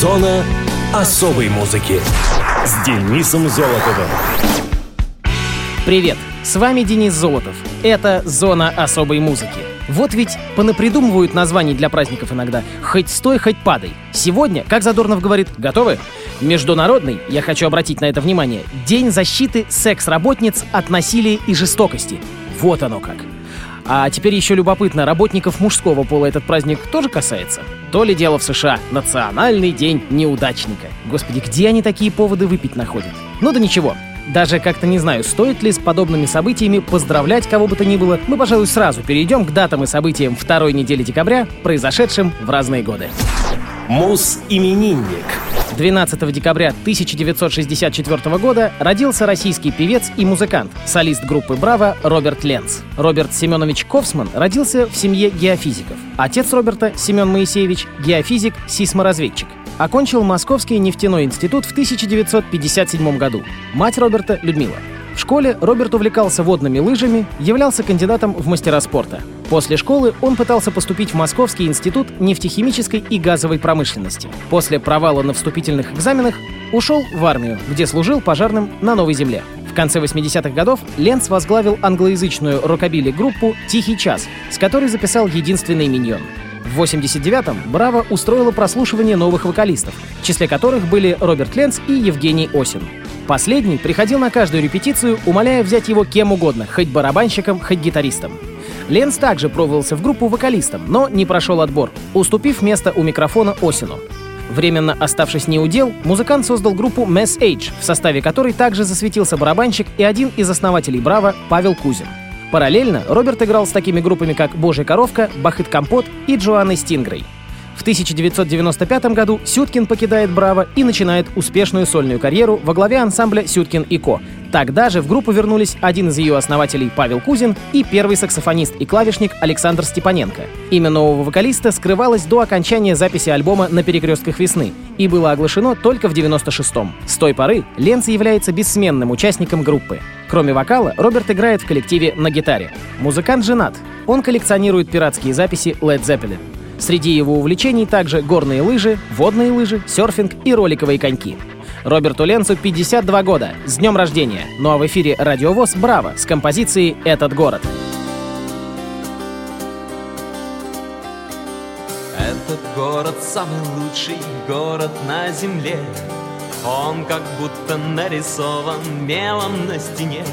Зона особой музыки с Денисом Золотовым. Привет, с вами Денис Золотов. Это «Зона особой музыки». Вот ведь понапридумывают названий для праздников иногда. Хоть стой, хоть падай. Сегодня, как Задорнов говорит, готовы? Международный, я хочу обратить на это внимание, День защиты секс-работниц от насилия и жестокости. Вот оно как. А теперь еще любопытно, работников мужского пола этот праздник тоже касается? То ли дело в США. Национальный день неудачника. Господи, где они такие поводы выпить находят? Ну да ничего, даже как-то не знаю, стоит ли с подобными событиями поздравлять кого бы то ни было, мы, пожалуй, сразу перейдем к датам и событиям второй недели декабря, произошедшим в разные годы. Мус-именинник. 12 декабря 1964 года родился российский певец и музыкант, солист группы «Браво» Роберт Ленц. Роберт Семенович Ковсман родился в семье геофизиков. Отец Роберта, Семен Моисеевич, геофизик, сейсморазведчик. Окончил Московский нефтяной институт в 1957 году. Мать Роберта — Людмила. В школе Роберт увлекался водными лыжами, являлся кандидатом в мастера спорта. После школы он пытался поступить в Московский институт нефтехимической и газовой промышленности. После провала на вступительных экзаменах ушел в армию, где служил пожарным на Новой Земле. В конце 80-х годов Ленц возглавил англоязычную рокобили-группу «Тихий час», с которой записал единственный миньон. В 89-м Браво устроила прослушивание новых вокалистов, в числе которых были Роберт Ленц и Евгений Осин. Последний приходил на каждую репетицию, умоляя взять его кем угодно, хоть барабанщиком, хоть гитаристом. Ленс также пробовался в группу вокалистом, но не прошел отбор, уступив место у микрофона Осину. Временно оставшись неудел, музыкант создал группу Mass Age, в составе которой также засветился барабанщик и один из основателей Браво Павел Кузин. Параллельно Роберт играл с такими группами, как «Божья коровка», «Бахыт Компот» и «Джоанной Стингрей». В 1995 году Сюткин покидает «Браво» и начинает успешную сольную карьеру во главе ансамбля «Сюткин и Ко». Тогда же в группу вернулись один из ее основателей Павел Кузин и первый саксофонист и клавишник Александр Степаненко. Имя нового вокалиста скрывалось до окончания записи альбома «На перекрестках весны» и было оглашено только в 96-м. С той поры Ленц является бессменным участником группы. Кроме вокала, Роберт играет в коллективе на гитаре. Музыкант женат. Он коллекционирует пиратские записи Led Zeppelin. Среди его увлечений также горные лыжи, водные лыжи, серфинг и роликовые коньки. Роберту Ленцу 52 года. С днем рождения! Ну а в эфире «Радиовоз» «Браво» с композицией «Этот город». Этот город самый лучший город на земле Он как будто нарисован мелом на стене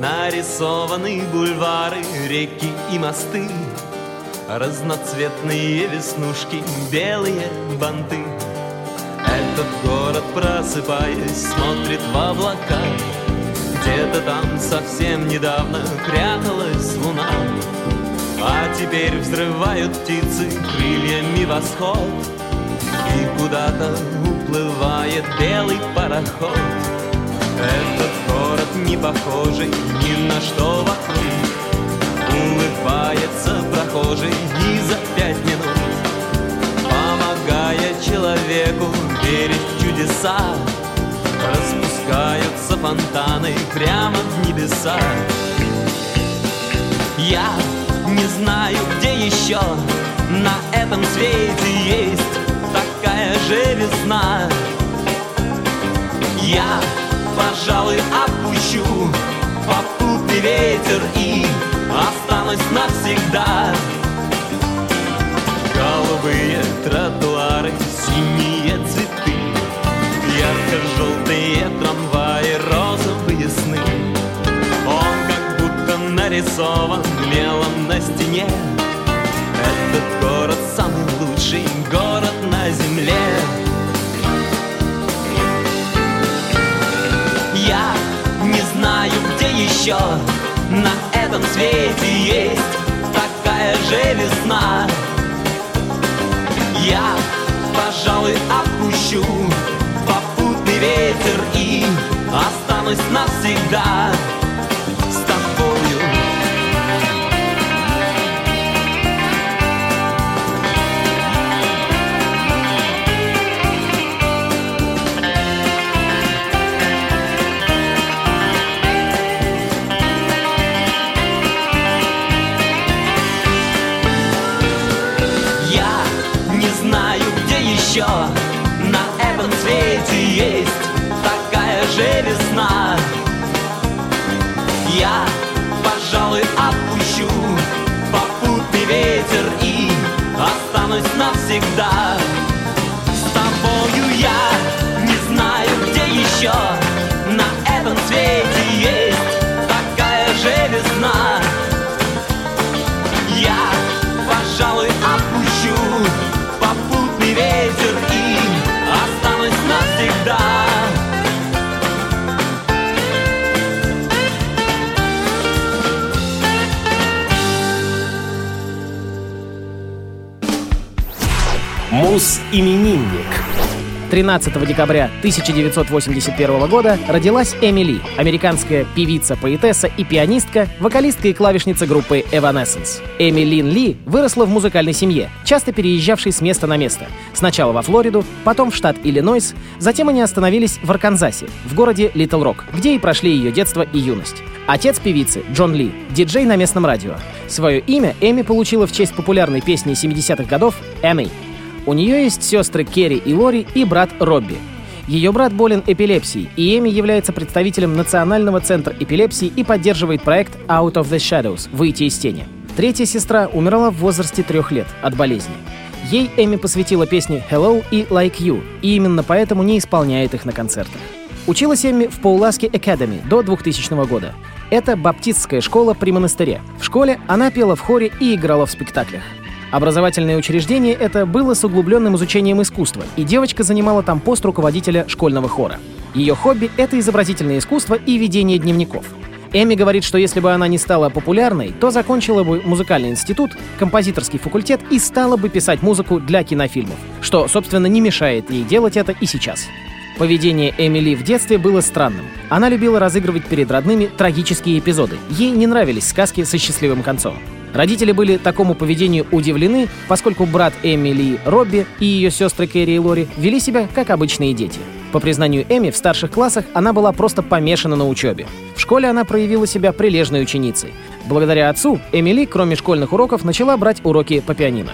Нарисованы бульвары, реки и мосты Разноцветные веснушки, белые банты. Этот город, просыпаясь, смотрит в облака. Где-то там совсем недавно пряталась луна. А теперь взрывают птицы крыльями восход. И куда-то уплывает белый пароход. Этот город не похожий ни на что вокруг Улыбается прохожий и за пять минут. Помогая человеку верить в чудеса Распускаются фонтаны прямо в небеса. Я не знаю, где еще на этом свете есть такая же весна. Я, пожалуй, опущу попутный ветер и останусь навсегда. Голубые тротуары, синие цветы Ярко-желтые трамваи, розовые сны. Он как будто нарисован мелом на стене. Этот город самый лучший город на земле. Я не знаю, где еще на этом свете есть такая же весна Я, пожалуй, опущу попутный ветер и останусь навсегда Я не знаю, где еще свете есть такая же весна. Я, пожалуй, отпущу попутный ветер И останусь навсегда Мус-именинник. 13 декабря 1981 года родилась Эмили, американская певица, поэтесса и пианистка, вокалистка и клавишница группы Evanescence. Эми Лин Ли выросла в музыкальной семье, часто переезжавшей с места на место. Сначала во Флориду, потом в штат Иллинойс, затем они остановились в Арканзасе, в городе Литл Рок, где и прошли ее детство и юность. Отец певицы, Джон Ли, диджей на местном радио. Свое имя Эми получила в честь популярной песни 70-х годов «Эми». У нее есть сестры Керри и Лори и брат Робби. Ее брат болен эпилепсией, и Эми является представителем Национального центра эпилепсии и поддерживает проект Out of the Shadows – «Выйти из тени». Третья сестра умерла в возрасте трех лет от болезни. Ей Эми посвятила песни «Hello» и «Like You», и именно поэтому не исполняет их на концертах. Училась Эмми в Пауласке Academy до 2000 года. Это баптистская школа при монастыре. В школе она пела в хоре и играла в спектаклях. Образовательное учреждение это было с углубленным изучением искусства, и девочка занимала там пост руководителя школьного хора. Ее хобби — это изобразительное искусство и ведение дневников. Эми говорит, что если бы она не стала популярной, то закончила бы музыкальный институт, композиторский факультет и стала бы писать музыку для кинофильмов, что, собственно, не мешает ей делать это и сейчас. Поведение Эмили в детстве было странным. Она любила разыгрывать перед родными трагические эпизоды. Ей не нравились сказки со счастливым концом. Родители были такому поведению удивлены, поскольку брат Эмили Робби и ее сестры Кэрри и Лори вели себя как обычные дети. По признанию Эми, в старших классах она была просто помешана на учебе. В школе она проявила себя прилежной ученицей. Благодаря отцу Эмили, кроме школьных уроков, начала брать уроки по пианино.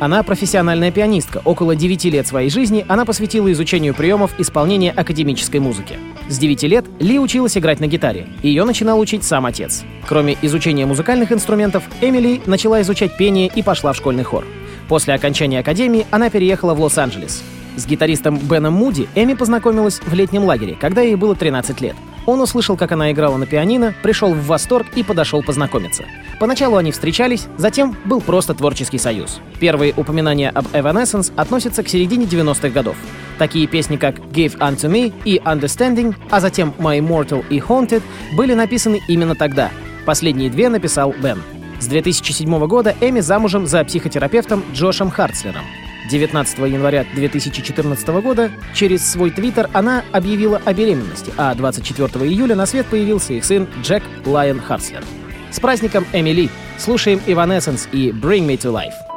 Она профессиональная пианистка. Около 9 лет своей жизни она посвятила изучению приемов исполнения академической музыки. С 9 лет Ли училась играть на гитаре. Ее начинал учить сам отец. Кроме изучения музыкальных инструментов, Эмили начала изучать пение и пошла в школьный хор. После окончания академии она переехала в Лос-Анджелес. С гитаристом Беном Муди Эми познакомилась в летнем лагере, когда ей было 13 лет. Он услышал, как она играла на пианино, пришел в восторг и подошел познакомиться. Поначалу они встречались, затем был просто творческий союз. Первые упоминания об Evanescence относятся к середине 90-х годов. Такие песни, как «Give Unto Me» и «Understanding», а затем «My Immortal» и «Haunted» были написаны именно тогда. Последние две написал Бен. С 2007 года Эми замужем за психотерапевтом Джошем Хартслером. 19 января 2014 года через свой твиттер она объявила о беременности, а 24 июля на свет появился их сын Джек Лайон Харслер. С праздником Эмили! Слушаем Evanescence и Bring Me to Life.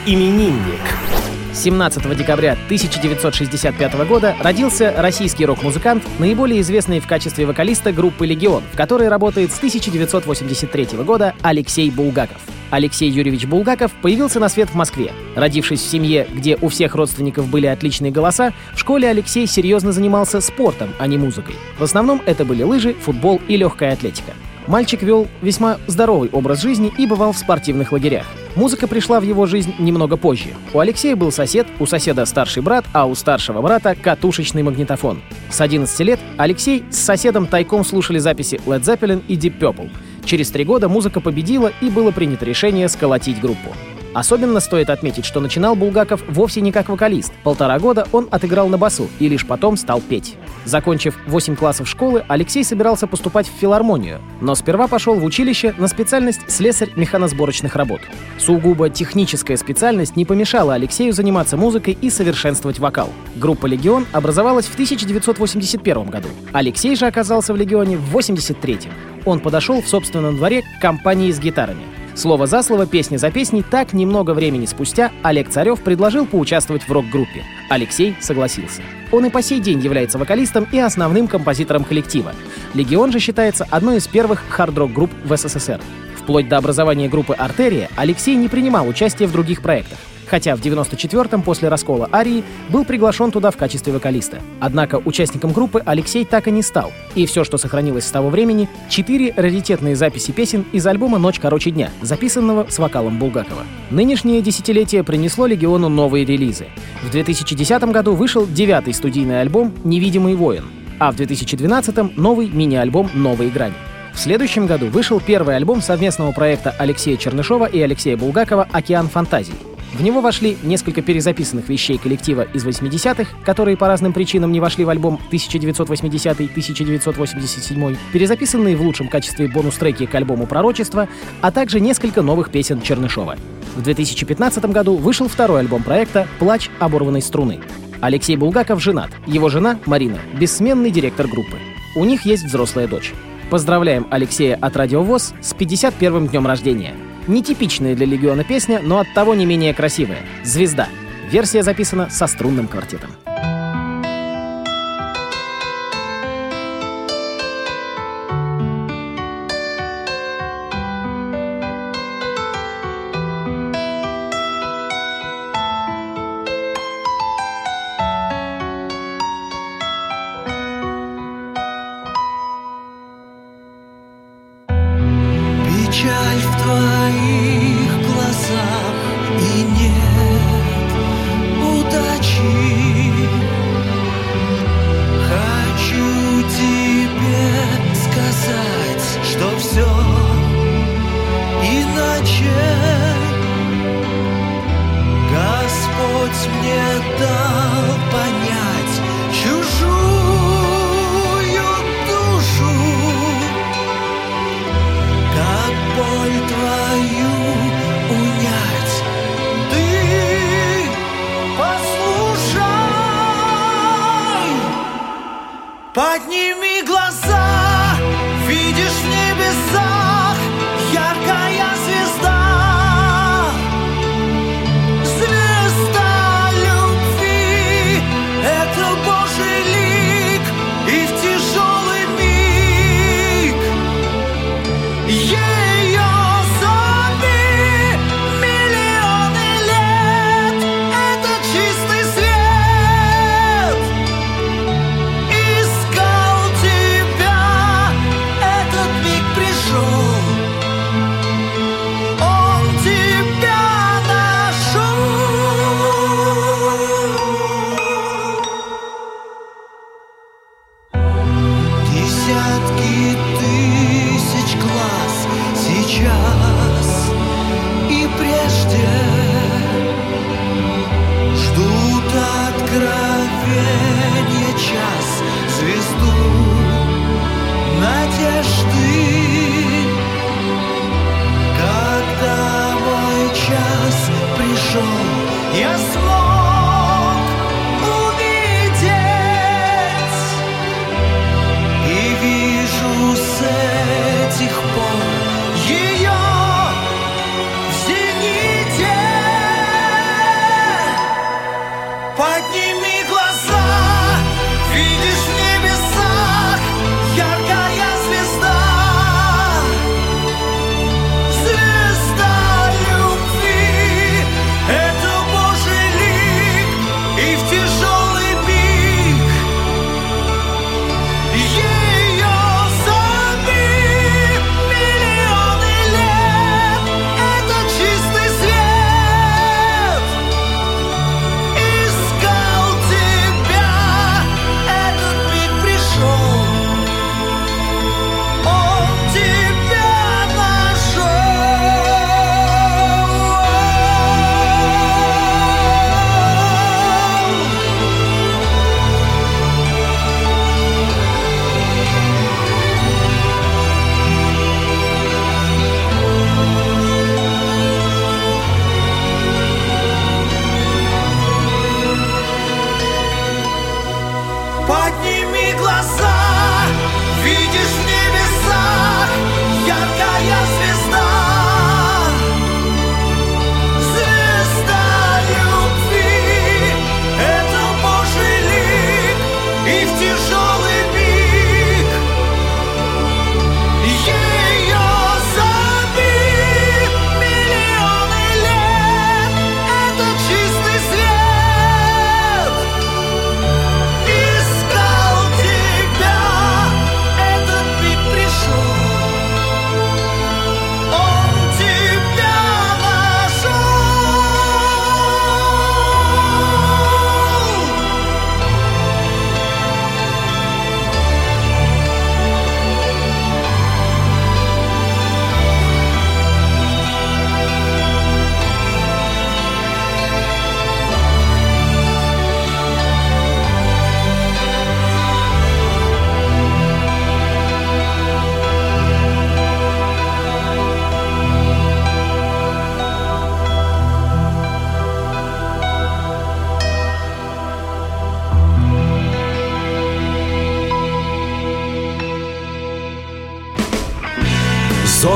Мус-именинник. 17 декабря 1965 года родился российский рок-музыкант, наиболее известный в качестве вокалиста группы «Легион», в которой работает с 1983 года Алексей Булгаков. Алексей Юрьевич Булгаков появился на свет в Москве. Родившись в семье, где у всех родственников были отличные голоса, в школе Алексей серьезно занимался спортом, а не музыкой. В основном это были лыжи, футбол и легкая атлетика. Мальчик вел весьма здоровый образ жизни и бывал в спортивных лагерях. Музыка пришла в его жизнь немного позже. У Алексея был сосед, у соседа старший брат, а у старшего брата катушечный магнитофон. С 11 лет Алексей с соседом тайком слушали записи Led Zeppelin и Deep Purple. Через три года музыка победила и было принято решение сколотить группу. Особенно стоит отметить, что начинал Булгаков вовсе не как вокалист. Полтора года он отыграл на басу и лишь потом стал петь. Закончив 8 классов школы, Алексей собирался поступать в филармонию, но сперва пошел в училище на специальность слесарь механосборочных работ. Сугубо техническая специальность не помешала Алексею заниматься музыкой и совершенствовать вокал. Группа «Легион» образовалась в 1981 году. Алексей же оказался в «Легионе» в 1983. Он подошел в собственном дворе к компании с гитарами. Слово за слово, песня за песней, так немного времени спустя Олег Царев предложил поучаствовать в рок-группе. Алексей согласился. Он и по сей день является вокалистом и основным композитором коллектива. «Легион» же считается одной из первых хард-рок групп в СССР. Вплоть до образования группы «Артерия» Алексей не принимал участия в других проектах хотя в 94-м после раскола Арии был приглашен туда в качестве вокалиста. Однако участником группы Алексей так и не стал, и все, что сохранилось с того времени, четыре раритетные записи песен из альбома «Ночь короче дня», записанного с вокалом Булгакова. Нынешнее десятилетие принесло Легиону новые релизы. В 2010 году вышел девятый студийный альбом «Невидимый воин», а в 2012 новый мини-альбом «Новые грани». В следующем году вышел первый альбом совместного проекта Алексея Чернышова и Алексея Булгакова «Океан фантазий». В него вошли несколько перезаписанных вещей коллектива из 80-х, которые по разным причинам не вошли в альбом 1980-1987, перезаписанные в лучшем качестве бонус-треки к альбому «Пророчество», а также несколько новых песен Чернышова. В 2015 году вышел второй альбом проекта «Плач оборванной струны». Алексей Булгаков женат. Его жена, Марина, бессменный директор группы. У них есть взрослая дочь. Поздравляем Алексея от Радиовоз с 51-м днем рождения. Нетипичная для Легиона песня, но от того не менее красивая. «Звезда». Версия записана со струнным квартетом.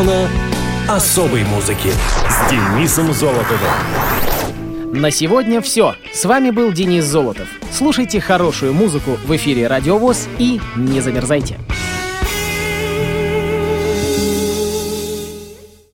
Зона особой музыки с Денисом Золотовым. На сегодня все. С вами был Денис Золотов. Слушайте хорошую музыку в эфире Радио ВОЗ и не замерзайте.